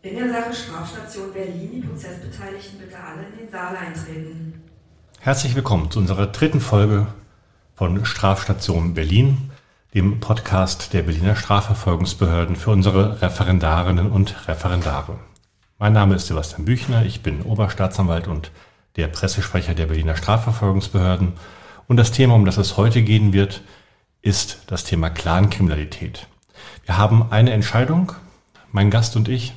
In der Sache Strafstation Berlin, die Prozessbeteiligten bitte alle in den Saal eintreten. Herzlich willkommen zu unserer dritten Folge von Strafstation Berlin, dem Podcast der Berliner Strafverfolgungsbehörden für unsere Referendarinnen und Referendare. Mein Name ist Sebastian Büchner, ich bin Oberstaatsanwalt und der Pressesprecher der Berliner Strafverfolgungsbehörden. Und das Thema, um das es heute gehen wird, ist das Thema Clankriminalität. Wir haben eine Entscheidung, mein Gast und ich,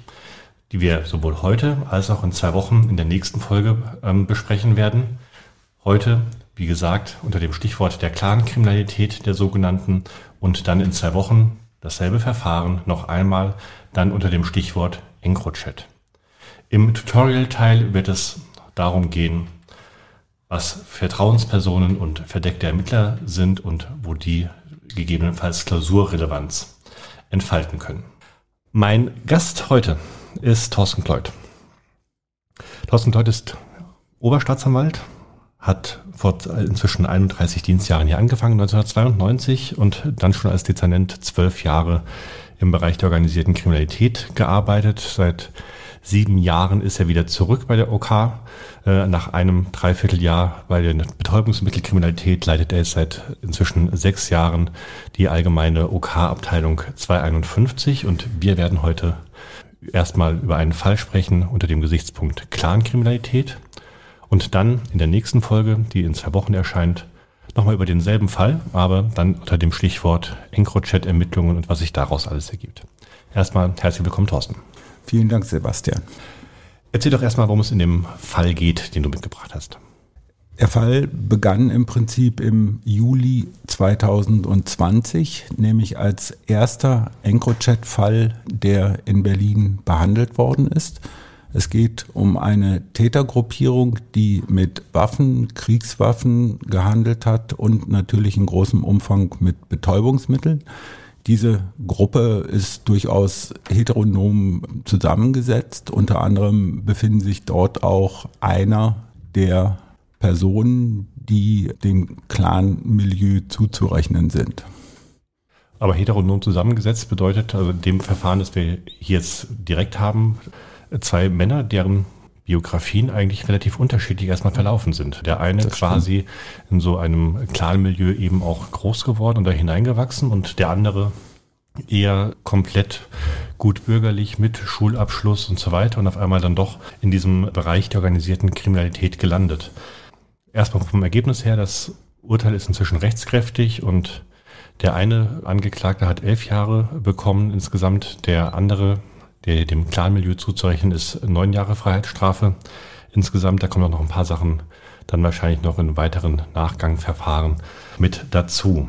die wir sowohl heute als auch in zwei Wochen in der nächsten Folge ähm, besprechen werden. Heute, wie gesagt, unter dem Stichwort der Clankriminalität der sogenannten und dann in zwei Wochen dasselbe Verfahren noch einmal dann unter dem Stichwort EncroChat. Im Tutorial-Teil wird es darum gehen, was Vertrauenspersonen und verdeckte Ermittler sind und wo die gegebenenfalls Klausurrelevanz entfalten können. Mein Gast heute ist Thorsten Kleut. Thorsten Kleut ist Oberstaatsanwalt, hat vor inzwischen 31 Dienstjahren hier angefangen, 1992 und dann schon als Dezernent zwölf Jahre im Bereich der organisierten Kriminalität gearbeitet. Seit sieben Jahren ist er wieder zurück bei der OK. Äh, nach einem Dreivierteljahr bei der Betäubungsmittelkriminalität leitet er seit inzwischen sechs Jahren die allgemeine OK-Abteilung 251 und wir werden heute erstmal über einen Fall sprechen unter dem Gesichtspunkt Clankriminalität und dann in der nächsten Folge, die in zwei Wochen erscheint, nochmal über denselben Fall, aber dann unter dem Stichwort EncroChat-Ermittlungen und was sich daraus alles ergibt. Erstmal herzlich willkommen, Thorsten. Vielen Dank, Sebastian. Erzähl doch erstmal, worum es in dem Fall geht, den du mitgebracht hast. Der Fall begann im Prinzip im Juli 2020, nämlich als erster EncroChat-Fall, der in Berlin behandelt worden ist. Es geht um eine Tätergruppierung, die mit Waffen, Kriegswaffen gehandelt hat und natürlich in großem Umfang mit Betäubungsmitteln. Diese Gruppe ist durchaus heteronom zusammengesetzt. Unter anderem befinden sich dort auch einer der Personen, die dem Clan-Milieu zuzurechnen sind. Aber heteronom zusammengesetzt bedeutet, also dem Verfahren, das wir hier jetzt direkt haben, zwei Männer, deren Biografien eigentlich relativ unterschiedlich erstmal verlaufen sind. Der eine das quasi stimmt. in so einem Clan-Milieu eben auch groß geworden und da hineingewachsen und der andere eher komplett gut bürgerlich mit Schulabschluss und so weiter und auf einmal dann doch in diesem Bereich der organisierten Kriminalität gelandet. Erstmal vom Ergebnis her, das Urteil ist inzwischen rechtskräftig und der eine Angeklagte hat elf Jahre bekommen insgesamt, der andere der dem Clanmilieu zuzurechnen ist, neun Jahre Freiheitsstrafe. Insgesamt, da kommen auch noch ein paar Sachen dann wahrscheinlich noch in weiteren Nachgangverfahren mit dazu.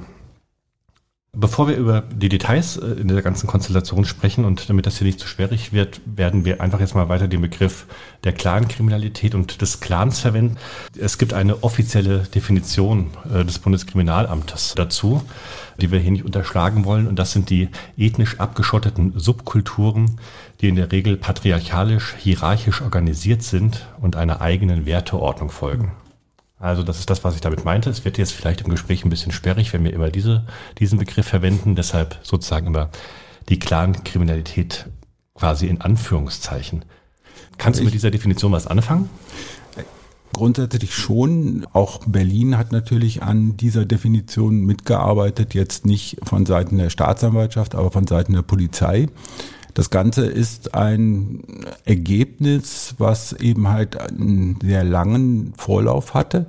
Bevor wir über die Details äh, in der ganzen Konstellation sprechen und damit das hier nicht zu schwierig wird, werden wir einfach jetzt mal weiter den Begriff der Clankriminalität und des Clans verwenden. Es gibt eine offizielle Definition äh, des Bundeskriminalamtes dazu, die wir hier nicht unterschlagen wollen. Und das sind die ethnisch abgeschotteten Subkulturen, die in der Regel patriarchalisch, hierarchisch organisiert sind und einer eigenen Werteordnung folgen. Also das ist das, was ich damit meinte. Es wird jetzt vielleicht im Gespräch ein bisschen sperrig, wenn wir immer diese, diesen Begriff verwenden. Deshalb sozusagen immer die Clan-Kriminalität quasi in Anführungszeichen. Kannst du mit dieser Definition was anfangen? Grundsätzlich schon. Auch Berlin hat natürlich an dieser Definition mitgearbeitet, jetzt nicht von Seiten der Staatsanwaltschaft, aber von Seiten der Polizei. Das Ganze ist ein Ergebnis, was eben halt einen sehr langen Vorlauf hatte.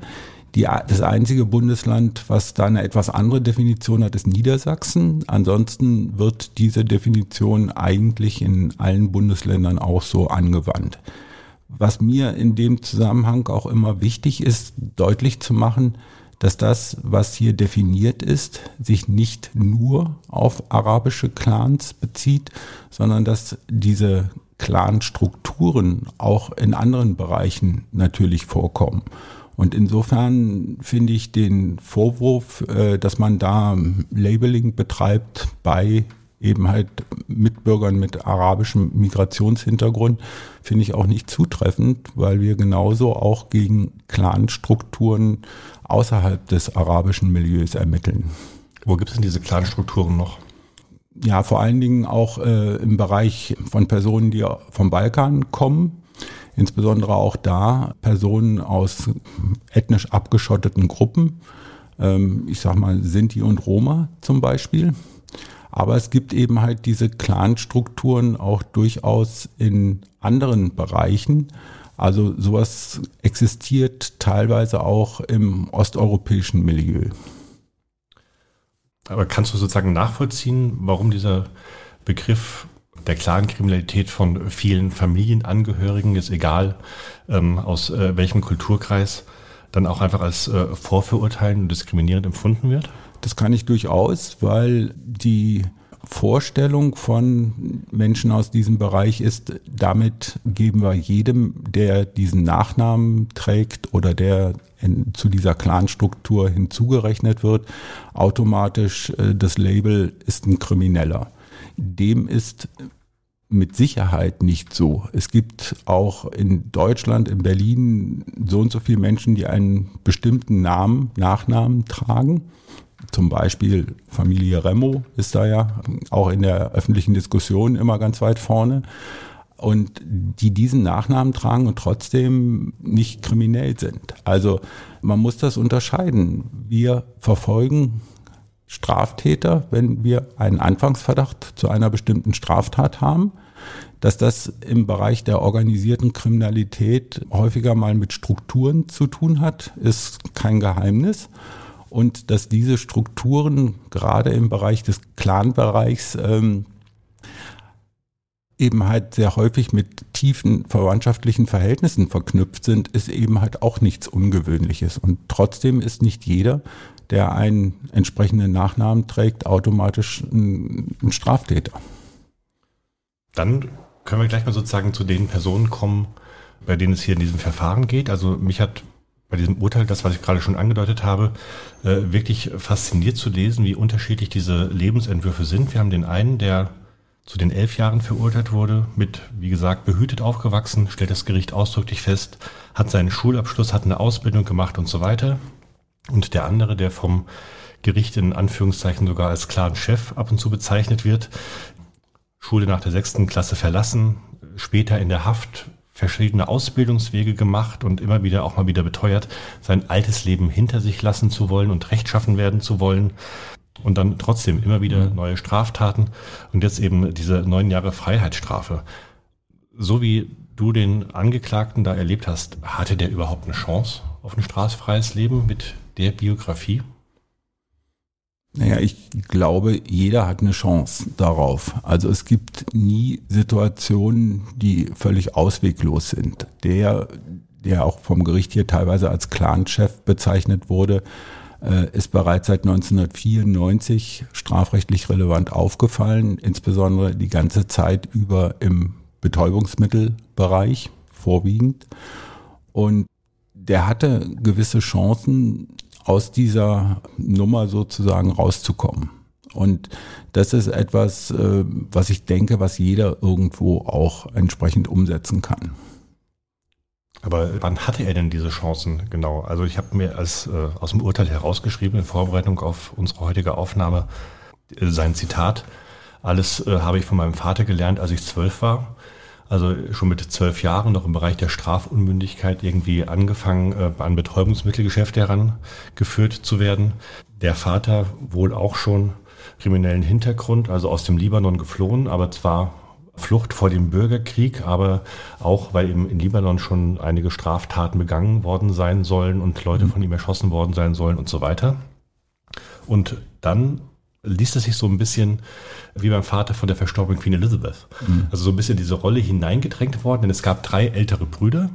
Die, das einzige Bundesland, was da eine etwas andere Definition hat, ist Niedersachsen. Ansonsten wird diese Definition eigentlich in allen Bundesländern auch so angewandt. Was mir in dem Zusammenhang auch immer wichtig ist, deutlich zu machen, dass das, was hier definiert ist, sich nicht nur auf arabische Clans bezieht, sondern dass diese Clanstrukturen auch in anderen Bereichen natürlich vorkommen. Und insofern finde ich den Vorwurf, äh, dass man da Labeling betreibt bei eben halt Mitbürgern mit arabischem Migrationshintergrund, finde ich auch nicht zutreffend, weil wir genauso auch gegen Clanstrukturen außerhalb des arabischen Milieus ermitteln. Wo gibt es denn diese Clanstrukturen noch? ja, vor allen Dingen auch äh, im Bereich von Personen, die vom Balkan kommen. Insbesondere auch da Personen aus ethnisch abgeschotteten Gruppen. Ähm, ich sag mal Sinti und Roma zum Beispiel. Aber es gibt eben halt diese Clan-Strukturen auch durchaus in anderen Bereichen. Also sowas existiert teilweise auch im osteuropäischen Milieu. Aber kannst du sozusagen nachvollziehen, warum dieser Begriff der Clankriminalität von vielen Familienangehörigen, ist egal ähm, aus äh, welchem Kulturkreis, dann auch einfach als äh, vorverurteilend und diskriminierend empfunden wird? Das kann ich durchaus, weil die Vorstellung von Menschen aus diesem Bereich ist, damit geben wir jedem, der diesen Nachnamen trägt oder der in, zu dieser Clanstruktur hinzugerechnet wird, automatisch äh, das Label ist ein Krimineller. Dem ist mit Sicherheit nicht so. Es gibt auch in Deutschland, in Berlin so und so viele Menschen, die einen bestimmten Namen, Nachnamen tragen. Zum Beispiel Familie Remo ist da ja auch in der öffentlichen Diskussion immer ganz weit vorne. Und die diesen Nachnamen tragen und trotzdem nicht kriminell sind. Also man muss das unterscheiden. Wir verfolgen Straftäter, wenn wir einen Anfangsverdacht zu einer bestimmten Straftat haben. Dass das im Bereich der organisierten Kriminalität häufiger mal mit Strukturen zu tun hat, ist kein Geheimnis und dass diese Strukturen gerade im Bereich des Clan-Bereichs ähm, eben halt sehr häufig mit tiefen verwandtschaftlichen Verhältnissen verknüpft sind, ist eben halt auch nichts Ungewöhnliches. Und trotzdem ist nicht jeder, der einen entsprechenden Nachnamen trägt, automatisch ein, ein Straftäter. Dann können wir gleich mal sozusagen zu den Personen kommen, bei denen es hier in diesem Verfahren geht. Also mich hat bei diesem Urteil, das, was ich gerade schon angedeutet habe, äh, wirklich fasziniert zu lesen, wie unterschiedlich diese Lebensentwürfe sind. Wir haben den einen, der zu den elf Jahren verurteilt wurde, mit, wie gesagt, behütet aufgewachsen, stellt das Gericht ausdrücklich fest, hat seinen Schulabschluss, hat eine Ausbildung gemacht und so weiter. Und der andere, der vom Gericht in Anführungszeichen sogar als klaren Chef ab und zu bezeichnet wird, Schule nach der sechsten Klasse verlassen, später in der Haft verschiedene Ausbildungswege gemacht und immer wieder auch mal wieder beteuert, sein altes Leben hinter sich lassen zu wollen und rechtschaffen werden zu wollen und dann trotzdem immer wieder mhm. neue Straftaten und jetzt eben diese neun Jahre Freiheitsstrafe. So wie du den Angeklagten da erlebt hast, hatte der überhaupt eine Chance auf ein straßfreies Leben mit der Biografie? Naja, ich glaube, jeder hat eine Chance darauf. Also es gibt nie Situationen, die völlig ausweglos sind. Der, der auch vom Gericht hier teilweise als Clanchef bezeichnet wurde, äh, ist bereits seit 1994 strafrechtlich relevant aufgefallen, insbesondere die ganze Zeit über im Betäubungsmittelbereich vorwiegend. Und der hatte gewisse Chancen, aus dieser Nummer sozusagen rauszukommen. Und das ist etwas, äh, was ich denke, was jeder irgendwo auch entsprechend umsetzen kann. Aber wann hatte er denn diese Chancen genau? Also ich habe mir als, äh, aus dem Urteil herausgeschrieben in Vorbereitung auf unsere heutige Aufnahme äh, sein Zitat. Alles habe ich von meinem Vater gelernt, als ich zwölf war also schon mit zwölf Jahren noch im Bereich der Strafunmündigkeit irgendwie angefangen, äh, an Betäubungsmittelgeschäfte herangeführt zu werden. Der Vater wohl auch schon kriminellen Hintergrund, also aus dem Libanon geflohen, aber zwar Flucht vor dem Bürgerkrieg, aber auch, weil eben in Libanon schon einige Straftaten begangen worden sein sollen und Leute mhm. von ihm erschossen worden sein sollen und so weiter. Und dann liest es sich so ein bisschen wie beim Vater von der verstorbenen Queen Elizabeth. Mhm. Also so ein bisschen diese Rolle hineingedrängt worden, denn es gab drei ältere Brüder.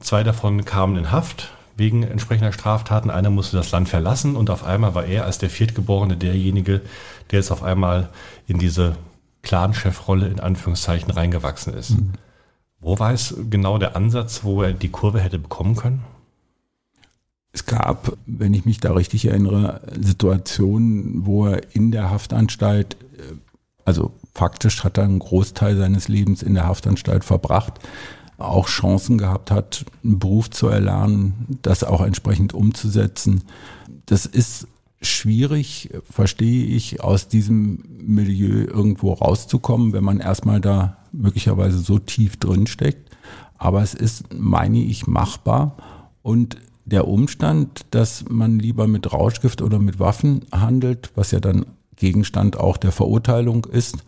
Zwei davon kamen in Haft wegen entsprechender Straftaten. Einer musste das Land verlassen und auf einmal war er als der Viertgeborene derjenige, der jetzt auf einmal in diese Clan-Chefrolle in Anführungszeichen reingewachsen ist. Mhm. Wo war es genau der Ansatz, wo er die Kurve hätte bekommen können? Es gab, wenn ich mich da richtig erinnere, Situationen, wo er in der Haftanstalt, äh, also faktisch hat er einen Großteil seines Lebens in der Haftanstalt verbracht, auch Chancen gehabt hat, einen Beruf zu erlernen, das auch entsprechend umzusetzen. Das ist schwierig, verstehe ich, aus diesem Milieu irgendwo rauszukommen, wenn man erstmal da möglicherweise so tief drin steckt. Aber es ist, meine ich, machbar. Und der Umstand, dass man lieber mit Rauschgift oder mit Waffen handelt, was ja dann Gegenstand auch der Verurteilung ist,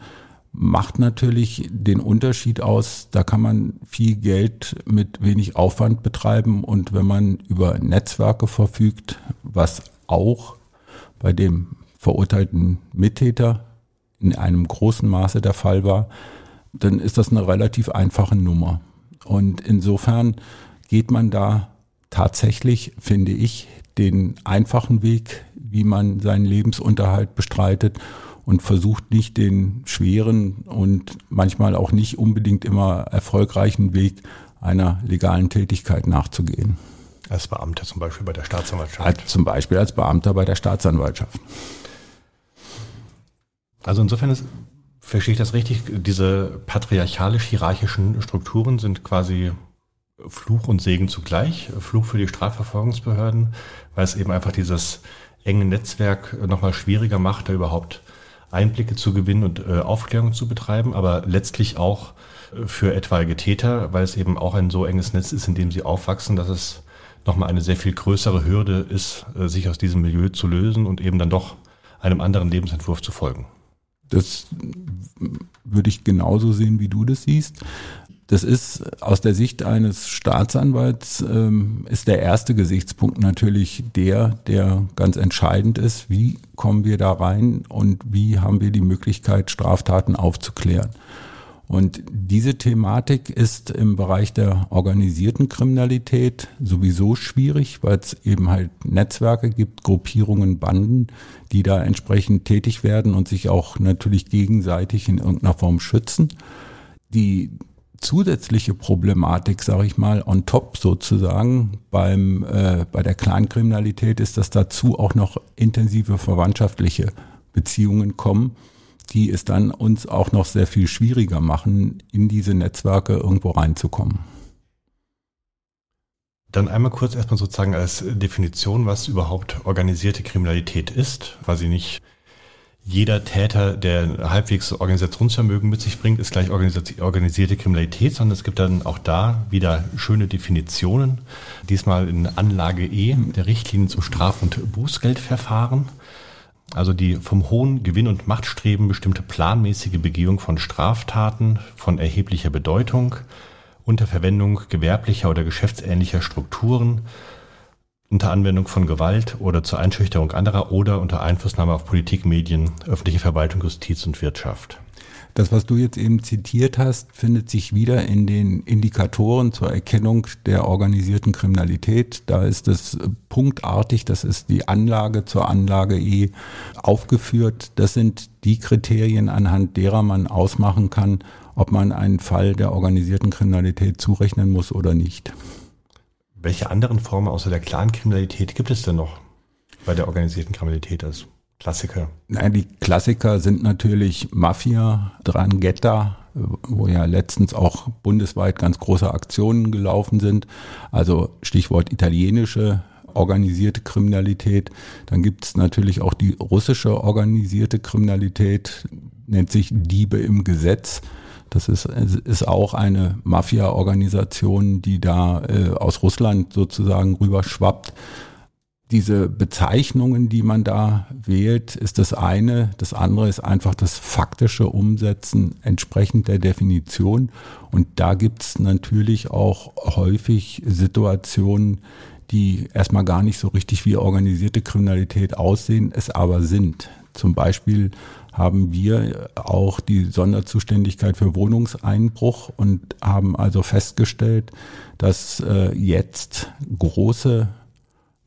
macht natürlich den Unterschied aus. Da kann man viel Geld mit wenig Aufwand betreiben und wenn man über Netzwerke verfügt, was auch bei dem verurteilten Mittäter in einem großen Maße der Fall war, dann ist das eine relativ einfache Nummer. Und insofern geht man da tatsächlich, finde ich, den einfachen Weg, wie man seinen Lebensunterhalt bestreitet und versucht nicht den schweren und manchmal auch nicht unbedingt immer erfolgreichen Weg einer legalen Tätigkeit nachzugehen. Als Beamter zum Beispiel bei der Staatsanwaltschaft. Als, zum Beispiel als Beamter bei der Staatsanwaltschaft. Also insofern ist, verstehe ich das richtig, diese patriarchalisch-hierarchischen Strukturen sind quasi Fluch und Segen zugleich. Fluch für die Strafverfolgungsbehörden, weil es eben einfach dieses enge Netzwerk nochmal schwieriger macht, da überhaupt Einblicke zu gewinnen und äh, Aufklärung zu betreiben, aber letztlich auch äh, für etwaige Täter, weil es eben auch ein so enges Netz ist, in dem sie aufwachsen, dass es nochmal eine sehr viel größere Hürde ist, äh, sich aus diesem Milieu zu lösen und eben dann doch einem anderen Lebensentwurf zu folgen. Das würde ich genauso sehen, wie du das siehst. Das ist aus der Sicht eines Staatsanwalts ähm, ist der erste Gesichtspunkt natürlich der, der ganz entscheidend ist. Wie kommen wir da rein und wie haben wir die Möglichkeit, Straftaten aufzuklären? Und diese Thematik ist im Bereich der organisierten Kriminalität sowieso schwierig, weil es eben halt Netzwerke gibt, Gruppierungen, Banden, die da entsprechend tätig werden und sich auch natürlich gegenseitig in irgendeiner Form schützen. Die zusätzliche Problematik, sage ich mal, on top sozusagen beim äh, bei der Clankriminalität ist, dass dazu auch noch intensive verwandtschaftliche Beziehungen kommen, die es dann uns auch noch sehr viel schwieriger machen, in diese Netzwerke irgendwo reinzukommen. Dann einmal kurz erstmal sozusagen als Definition, was überhaupt organisierte Kriminalität ist, quasi nicht jeder Täter, der halbwegs Organisationsvermögen mit sich bringt, ist gleich organisierte Kriminalität, sondern es gibt dann auch da wieder schöne Definitionen. Diesmal in Anlage E der Richtlinien zum Straf- und Bußgeldverfahren. Also die vom hohen Gewinn- und Machtstreben bestimmte planmäßige Begehung von Straftaten von erheblicher Bedeutung unter Verwendung gewerblicher oder geschäftsähnlicher Strukturen unter Anwendung von Gewalt oder zur Einschüchterung anderer oder unter Einflussnahme auf Politik, Medien, öffentliche Verwaltung, Justiz und Wirtschaft. Das, was du jetzt eben zitiert hast, findet sich wieder in den Indikatoren zur Erkennung der organisierten Kriminalität. Da ist es punktartig, das ist die Anlage zur Anlage E aufgeführt. Das sind die Kriterien, anhand derer man ausmachen kann, ob man einen Fall der organisierten Kriminalität zurechnen muss oder nicht. Welche anderen Formen außer der Clankriminalität gibt es denn noch bei der organisierten Kriminalität als Klassiker? Nein, die Klassiker sind natürlich Mafia, Drangheta, wo ja letztens auch bundesweit ganz große Aktionen gelaufen sind. Also Stichwort italienische organisierte Kriminalität. Dann gibt es natürlich auch die russische organisierte Kriminalität, nennt sich Diebe im Gesetz. Das ist, ist auch eine Mafia-Organisation, die da äh, aus Russland sozusagen rüberschwappt. Diese Bezeichnungen, die man da wählt, ist das eine. Das andere ist einfach das faktische Umsetzen entsprechend der Definition. Und da gibt es natürlich auch häufig Situationen, die erstmal gar nicht so richtig wie organisierte Kriminalität aussehen, es aber sind. Zum Beispiel haben wir auch die Sonderzuständigkeit für Wohnungseinbruch und haben also festgestellt, dass äh, jetzt große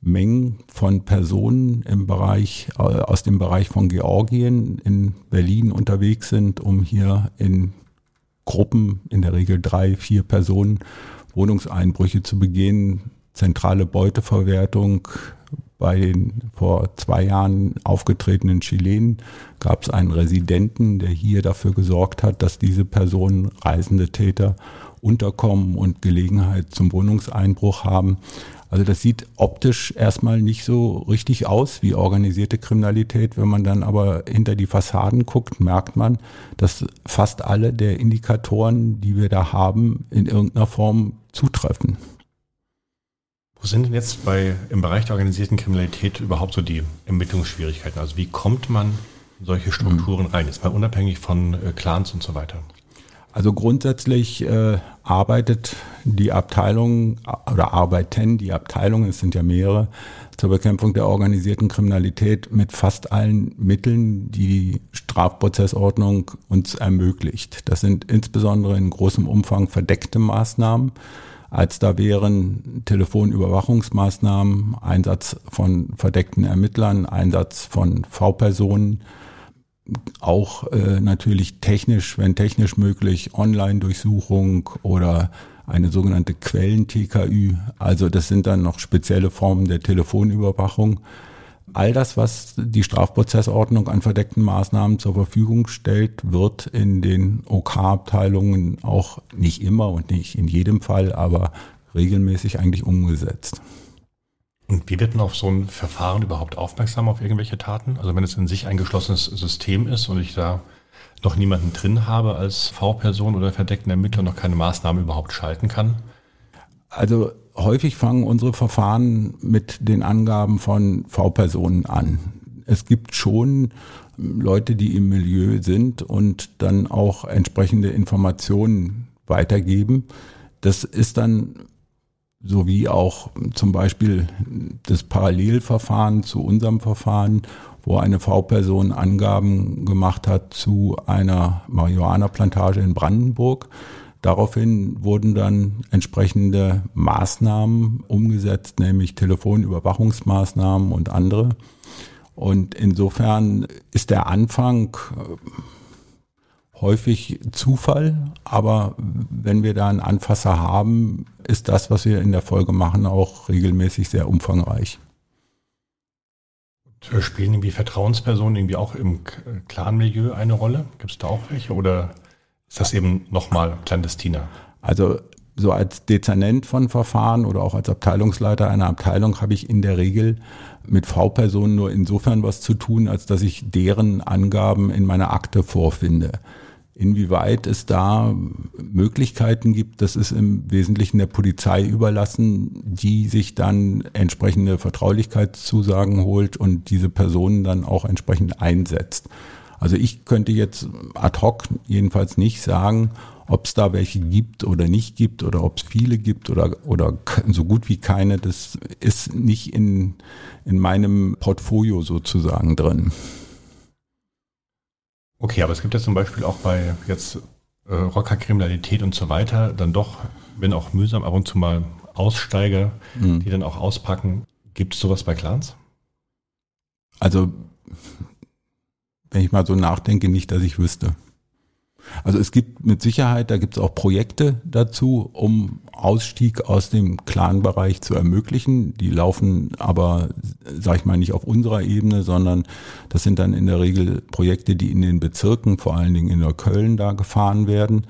Mengen von Personen im Bereich, äh, aus dem Bereich von Georgien in Berlin unterwegs sind, um hier in Gruppen, in der Regel drei, vier Personen, Wohnungseinbrüche zu begehen, zentrale Beuteverwertung, bei den vor zwei Jahren aufgetretenen Chilenen gab es einen Residenten, der hier dafür gesorgt hat, dass diese Personen, reisende Täter, unterkommen und Gelegenheit zum Wohnungseinbruch haben. Also das sieht optisch erstmal nicht so richtig aus wie organisierte Kriminalität. Wenn man dann aber hinter die Fassaden guckt, merkt man, dass fast alle der Indikatoren, die wir da haben, in irgendeiner Form zutreffen. Wo sind denn jetzt bei, im Bereich der organisierten Kriminalität überhaupt so die Ermittlungsschwierigkeiten? Also wie kommt man in solche Strukturen rein? Ist mal unabhängig von äh, Clans und so weiter. Also grundsätzlich äh, arbeitet die Abteilung oder arbeiten die Abteilungen, es sind ja mehrere, zur Bekämpfung der organisierten Kriminalität mit fast allen Mitteln, die die Strafprozessordnung uns ermöglicht. Das sind insbesondere in großem Umfang verdeckte Maßnahmen, als da wären Telefonüberwachungsmaßnahmen, Einsatz von verdeckten Ermittlern, Einsatz von V-Personen, auch äh, natürlich technisch, wenn technisch möglich, Online-Durchsuchung oder eine sogenannte Quellen-TKÜ. Also das sind dann noch spezielle Formen der Telefonüberwachung. All das, was die Strafprozessordnung an verdeckten Maßnahmen zur Verfügung stellt, wird in den OK-Abteilungen auch nicht immer und nicht in jedem Fall, aber regelmäßig eigentlich umgesetzt. Und wie wird man auf so ein Verfahren überhaupt aufmerksam auf irgendwelche Taten? Also wenn es in sich ein geschlossenes System ist und ich da noch niemanden drin habe als V-Person oder verdeckten Ermittler noch keine Maßnahmen überhaupt schalten kann? Also häufig fangen unsere Verfahren mit den Angaben von V-Personen an. Es gibt schon Leute, die im Milieu sind und dann auch entsprechende Informationen weitergeben. Das ist dann sowie auch zum Beispiel das Parallelverfahren zu unserem Verfahren, wo eine V-Person Angaben gemacht hat zu einer Marihuana-Plantage in Brandenburg. Daraufhin wurden dann entsprechende Maßnahmen umgesetzt, nämlich Telefonüberwachungsmaßnahmen und andere. Und insofern ist der Anfang häufig Zufall, aber wenn wir da einen Anfasser haben, ist das, was wir in der Folge machen, auch regelmäßig sehr umfangreich. Spielen irgendwie Vertrauenspersonen irgendwie auch im Clan-Milieu eine Rolle? Gibt es da auch welche oder ist das eben nochmal clandestiner? Also so als Dezernent von Verfahren oder auch als Abteilungsleiter einer Abteilung habe ich in der Regel mit V-Personen nur insofern was zu tun, als dass ich deren Angaben in meiner Akte vorfinde. Inwieweit es da Möglichkeiten gibt, das ist im Wesentlichen der Polizei überlassen, die sich dann entsprechende Vertraulichkeitszusagen holt und diese Personen dann auch entsprechend einsetzt. Also ich könnte jetzt ad hoc jedenfalls nicht sagen, ob es da welche gibt oder nicht gibt oder ob es viele gibt oder, oder so gut wie keine. Das ist nicht in, in meinem Portfolio sozusagen drin. Okay, aber es gibt ja zum Beispiel auch bei jetzt äh, Rockerkriminalität und so weiter dann doch, wenn auch mühsam, ab und zu mal Aussteiger, mhm. die dann auch auspacken. Gibt es sowas bei Clans? Also, wenn ich mal so nachdenke, nicht, dass ich wüsste. Also es gibt mit Sicherheit, da gibt es auch Projekte dazu, um Ausstieg aus dem Clan-Bereich zu ermöglichen. Die laufen aber, sag ich mal, nicht auf unserer Ebene, sondern das sind dann in der Regel Projekte, die in den Bezirken, vor allen Dingen in Neukölln, da gefahren werden.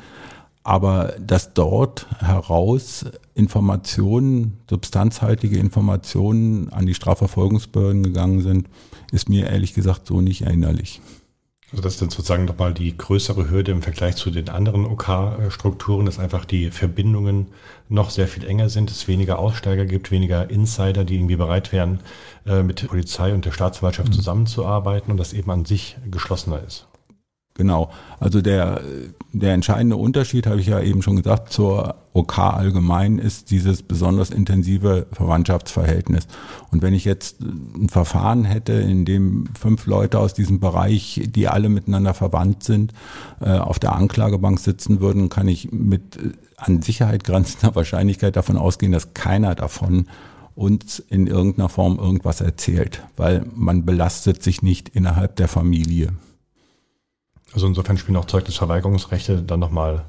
Aber dass dort heraus Informationen, substanzhaltige Informationen an die Strafverfolgungsbehörden gegangen sind, ist mir ehrlich gesagt so nicht erinnerlich. Also das ist dann sozusagen nochmal die größere Hürde im Vergleich zu den anderen OK-Strukturen, dass einfach die Verbindungen noch sehr viel enger sind, es weniger Aussteiger gibt, weniger Insider, die irgendwie bereit wären, äh, mit der Polizei und der Staatsanwaltschaft mhm. zusammenzuarbeiten und das eben an sich geschlossener ist. Genau. Also der, der entscheidende Unterschied, habe ich ja eben schon gesagt, zur OK allgemein ist dieses besonders intensive Verwandtschaftsverhältnis. Und wenn ich jetzt ein Verfahren hätte, in dem fünf Leute aus diesem Bereich, die alle miteinander verwandt sind, äh, auf der Anklagebank sitzen würden, kann ich mit äh, an Sicherheit grenzender Wahrscheinlichkeit davon ausgehen, dass keiner davon uns in irgendeiner Form irgendwas erzählt, weil man belastet sich nicht innerhalb der Familie. Also insofern spielen auch Zeugnisverweigerungsrechte dann nochmal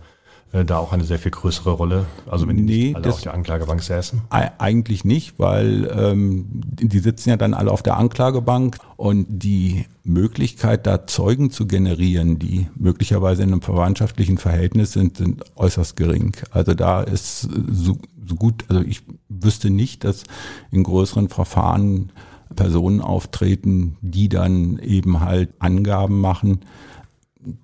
äh, da auch eine sehr viel größere Rolle? Also wenn die Nee, nicht alle auf der Anklagebank säßen? Ei- Eigentlich nicht, weil ähm, die sitzen ja dann alle auf der Anklagebank und die Möglichkeit, da Zeugen zu generieren, die möglicherweise in einem verwandtschaftlichen Verhältnis sind, sind äußerst gering. Also da ist so, so gut, also ich wüsste nicht, dass in größeren Verfahren Personen auftreten, die dann eben halt Angaben machen,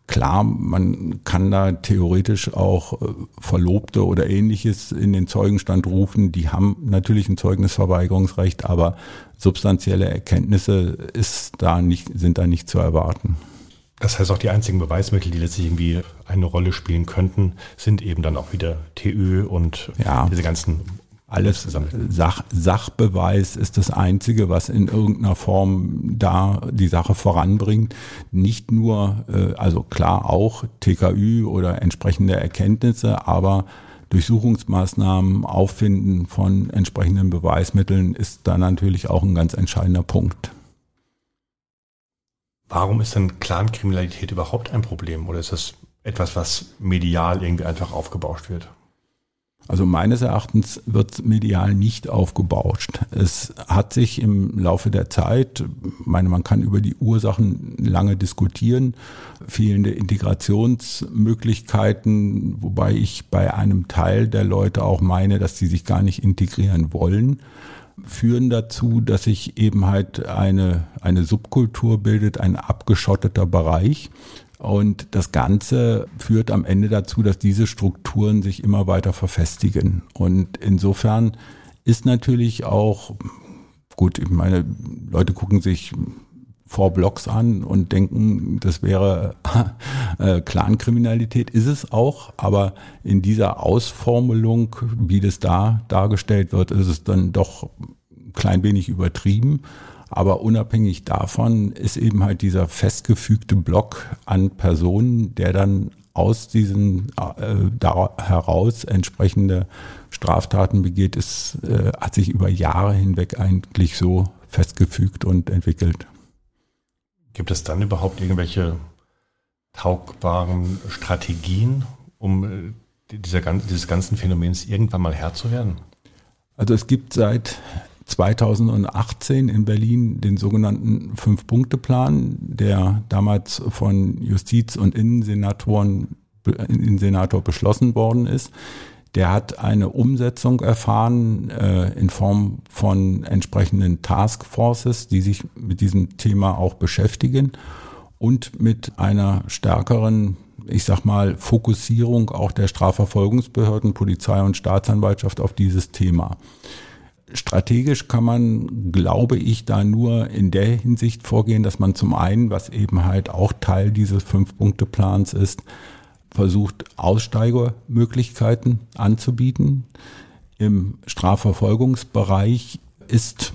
Klar, man kann da theoretisch auch äh, Verlobte oder ähnliches in den Zeugenstand rufen. Die haben natürlich ein Zeugnisverweigerungsrecht, aber substanzielle Erkenntnisse ist da nicht, sind da nicht zu erwarten. Das heißt, auch die einzigen Beweismittel, die letztlich irgendwie eine Rolle spielen könnten, sind eben dann auch wieder TÜ und Ja. diese ganzen Alles. Sach, Sachbeweis ist das Einzige, was in irgendeiner Form da die Sache voranbringt. Nicht nur, äh, also klar auch TKÜ oder entsprechende Erkenntnisse, aber Durchsuchungsmaßnahmen, Auffinden von entsprechenden Beweismitteln ist da natürlich auch ein ganz entscheidender Punkt. Warum ist denn Clankriminalität überhaupt ein Problem? Oder ist das etwas, was medial irgendwie einfach aufgebauscht wird? Also meines Erachtens wird medial nicht aufgebauscht. Es hat sich im Laufe der Zeit, meine, man kann über die Ursachen lange diskutieren, fehlende Integrationsmöglichkeiten, wobei ich bei einem Teil der Leute auch meine, dass sie sich gar nicht integrieren wollen, führen dazu, dass sich eben halt eine, eine Subkultur bildet, ein abgeschotteter Bereich, und das Ganze führt am Ende dazu, dass diese Strukturen sich immer weiter verfestigen. Und insofern ist natürlich auch, gut, ich meine, Leute gucken sich vor Blogs an und denken, das wäre äh, Clankriminalität, ist es auch, aber in dieser Ausformelung, wie das da dargestellt wird, ist es dann doch ein klein wenig übertrieben. Aber unabhängig davon ist eben halt dieser festgefügte Block an Personen, der dann aus diesen äh, da heraus entsprechende Straftaten begeht, ist, äh, hat sich über Jahre hinweg eigentlich so festgefügt und entwickelt. Gibt es dann überhaupt irgendwelche taugbaren Strategien, um äh, dieser, dieses ganzen Phänomens irgendwann mal Herr zu werden? Also es gibt seit 2018 in Berlin den sogenannten Fünf-Punkte-Plan, der damals von Justiz- und Innensenatoren, Innensenator beschlossen worden ist. Der hat eine Umsetzung erfahren äh, in Form von entsprechenden Taskforces, die sich mit diesem Thema auch beschäftigen und mit einer stärkeren, ich sag mal, Fokussierung auch der Strafverfolgungsbehörden, Polizei und Staatsanwaltschaft auf dieses Thema. Strategisch kann man, glaube ich, da nur in der Hinsicht vorgehen, dass man zum einen, was eben halt auch Teil dieses Fünf-Punkte-Plans ist, versucht, Aussteigermöglichkeiten anzubieten. Im Strafverfolgungsbereich ist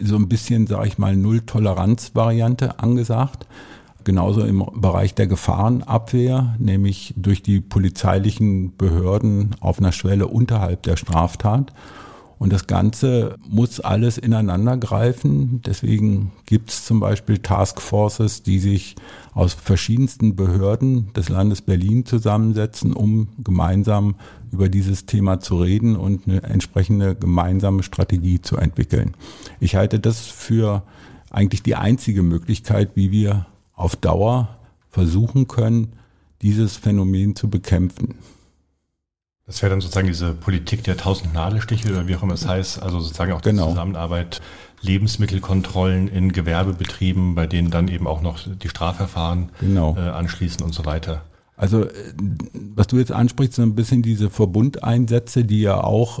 so ein bisschen, sage ich mal, Null-Toleranz-Variante angesagt. Genauso im Bereich der Gefahrenabwehr, nämlich durch die polizeilichen Behörden auf einer Schwelle unterhalb der Straftat. Und das Ganze muss alles ineinander greifen. Deswegen gibt es zum Beispiel Taskforces, die sich aus verschiedensten Behörden des Landes Berlin zusammensetzen, um gemeinsam über dieses Thema zu reden und eine entsprechende gemeinsame Strategie zu entwickeln. Ich halte das für eigentlich die einzige Möglichkeit, wie wir auf Dauer versuchen können, dieses Phänomen zu bekämpfen. Das wäre dann sozusagen diese Politik der tausend Nadelstiche oder wie auch immer es heißt, also sozusagen auch die Genau. Zusammenarbeit, Lebensmittelkontrollen in Gewerbebetrieben, bei denen dann eben auch noch die Strafverfahren Genau. äh, anschließen und so weiter. Also, äh, was du jetzt ansprichst, so ein bisschen diese Verbundeinsätze, die ja auch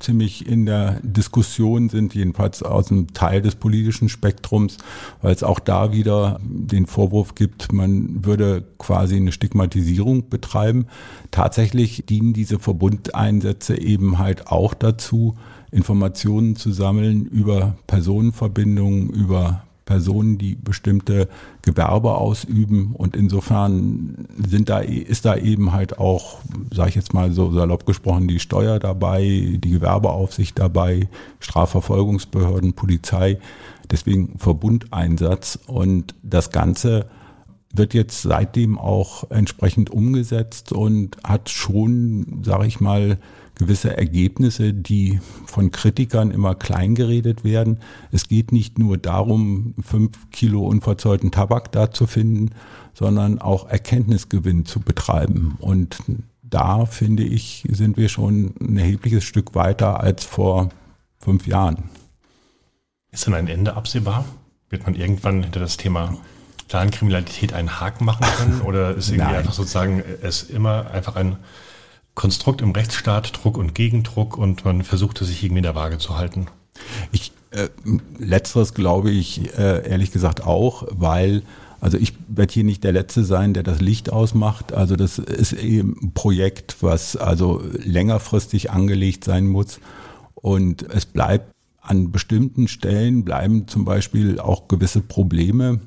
ziemlich in der Diskussion sind, jedenfalls aus einem Teil des politischen Spektrums, weil es auch da wieder den Vorwurf gibt, man würde quasi eine Stigmatisierung betreiben. Tatsächlich dienen diese Verbundeinsätze eben halt auch dazu, Informationen zu sammeln über Personenverbindungen, über Personen, die bestimmte Gewerbe ausüben. Und insofern sind da, ist da eben halt auch, sage ich jetzt mal so salopp gesprochen, die Steuer dabei, die Gewerbeaufsicht dabei, Strafverfolgungsbehörden, Polizei. Deswegen Verbundeinsatz. Und das Ganze wird jetzt seitdem auch entsprechend umgesetzt und hat schon, sage ich mal, gewisse Ergebnisse, die von Kritikern immer kleingeredet werden. Es geht nicht nur darum, fünf Kilo unverzollten Tabak da zu finden, sondern auch Erkenntnisgewinn zu betreiben. Und da finde ich, sind wir schon ein erhebliches Stück weiter als vor fünf Jahren. Ist denn ein Ende absehbar? Wird man irgendwann hinter das Thema Clankriminalität einen Haken machen können? Oder ist irgendwie Nein. einfach sozusagen es immer einfach ein Konstrukt im Rechtsstaat, Druck und Gegendruck und man versucht es sich irgendwie in der Waage zu halten? Ich, äh, letzteres glaube ich äh, ehrlich gesagt auch, weil also ich werde hier nicht der Letzte sein, der das Licht ausmacht. Also das ist eben ein Projekt, was also längerfristig angelegt sein muss. Und es bleibt an bestimmten Stellen bleiben zum Beispiel auch gewisse Probleme.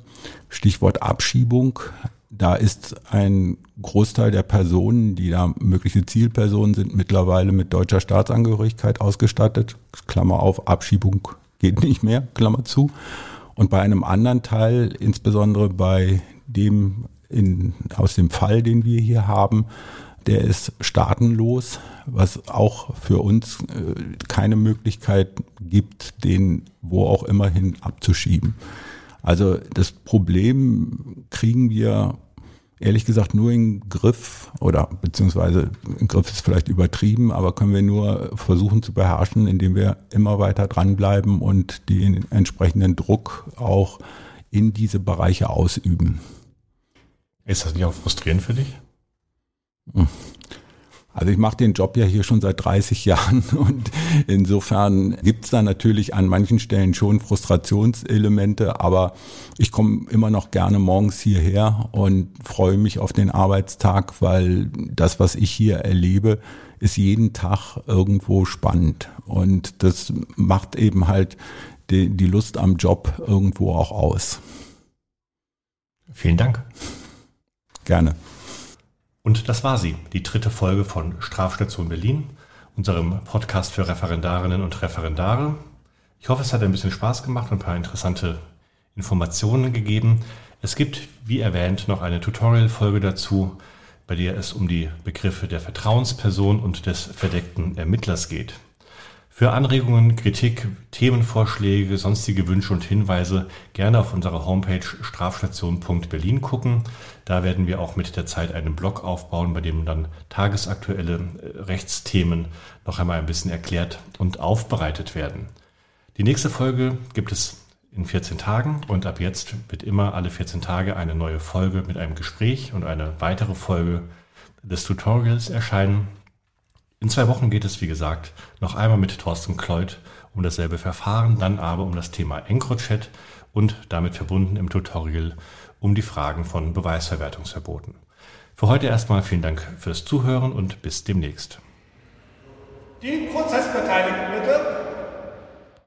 Stichwort Abschiebung. Da ist ein Großteil der Personen, die da mögliche Zielpersonen sind, mittlerweile mit deutscher Staatsangehörigkeit ausgestattet. Klammer auf, Abschiebung geht nicht mehr, Klammer zu. Und bei einem anderen Teil, insbesondere bei dem in, aus dem Fall, den wir hier haben, der ist staatenlos, was auch für uns äh, keine Möglichkeit gibt, den wo auch immerhin abzuschieben. Also das Problem kriegen wir ehrlich gesagt nur in Griff oder beziehungsweise in Griff ist vielleicht übertrieben, aber können wir nur versuchen zu beherrschen, indem wir immer weiter dranbleiben und den entsprechenden Druck auch in diese Bereiche ausüben. Ist das nicht auch frustrierend für dich? Also ich mache den Job ja hier schon seit 30 Jahren und insofern gibt's da natürlich an manchen Stellen schon Frustrationselemente, aber ich komme immer noch gerne morgens hierher und freue mich auf den Arbeitstag, weil das, was ich hier erlebe, ist jeden Tag irgendwo spannend und das macht eben halt die, die Lust am Job irgendwo auch aus. Vielen Dank. Gerne. Und das war sie, die dritte Folge von Strafstation Berlin, unserem Podcast für Referendarinnen und Referendare. Ich hoffe, es hat ein bisschen Spaß gemacht und ein paar interessante Informationen gegeben. Es gibt, wie erwähnt, noch eine Tutorial-Folge dazu, bei der es um die Begriffe der Vertrauensperson und des verdeckten Ermittlers geht. Für Anregungen, Kritik, Themenvorschläge, sonstige Wünsche und Hinweise gerne auf unserer Homepage strafstation.berlin gucken. Da werden wir auch mit der Zeit einen Blog aufbauen, bei dem dann tagesaktuelle äh, Rechtsthemen noch einmal ein bisschen erklärt und aufbereitet werden. Die nächste Folge gibt es in 14 Tagen und ab jetzt wird immer alle 14 Tage eine neue Folge mit einem Gespräch und eine weitere Folge des Tutorials erscheinen. In zwei Wochen geht es, wie gesagt, noch einmal mit Thorsten Kleut um dasselbe Verfahren, dann aber um das Thema EncroChat und damit verbunden im Tutorial um die Fragen von Beweisverwertungsverboten. Für heute erstmal vielen Dank fürs Zuhören und bis demnächst. Die Prozessbeteiligten bitte.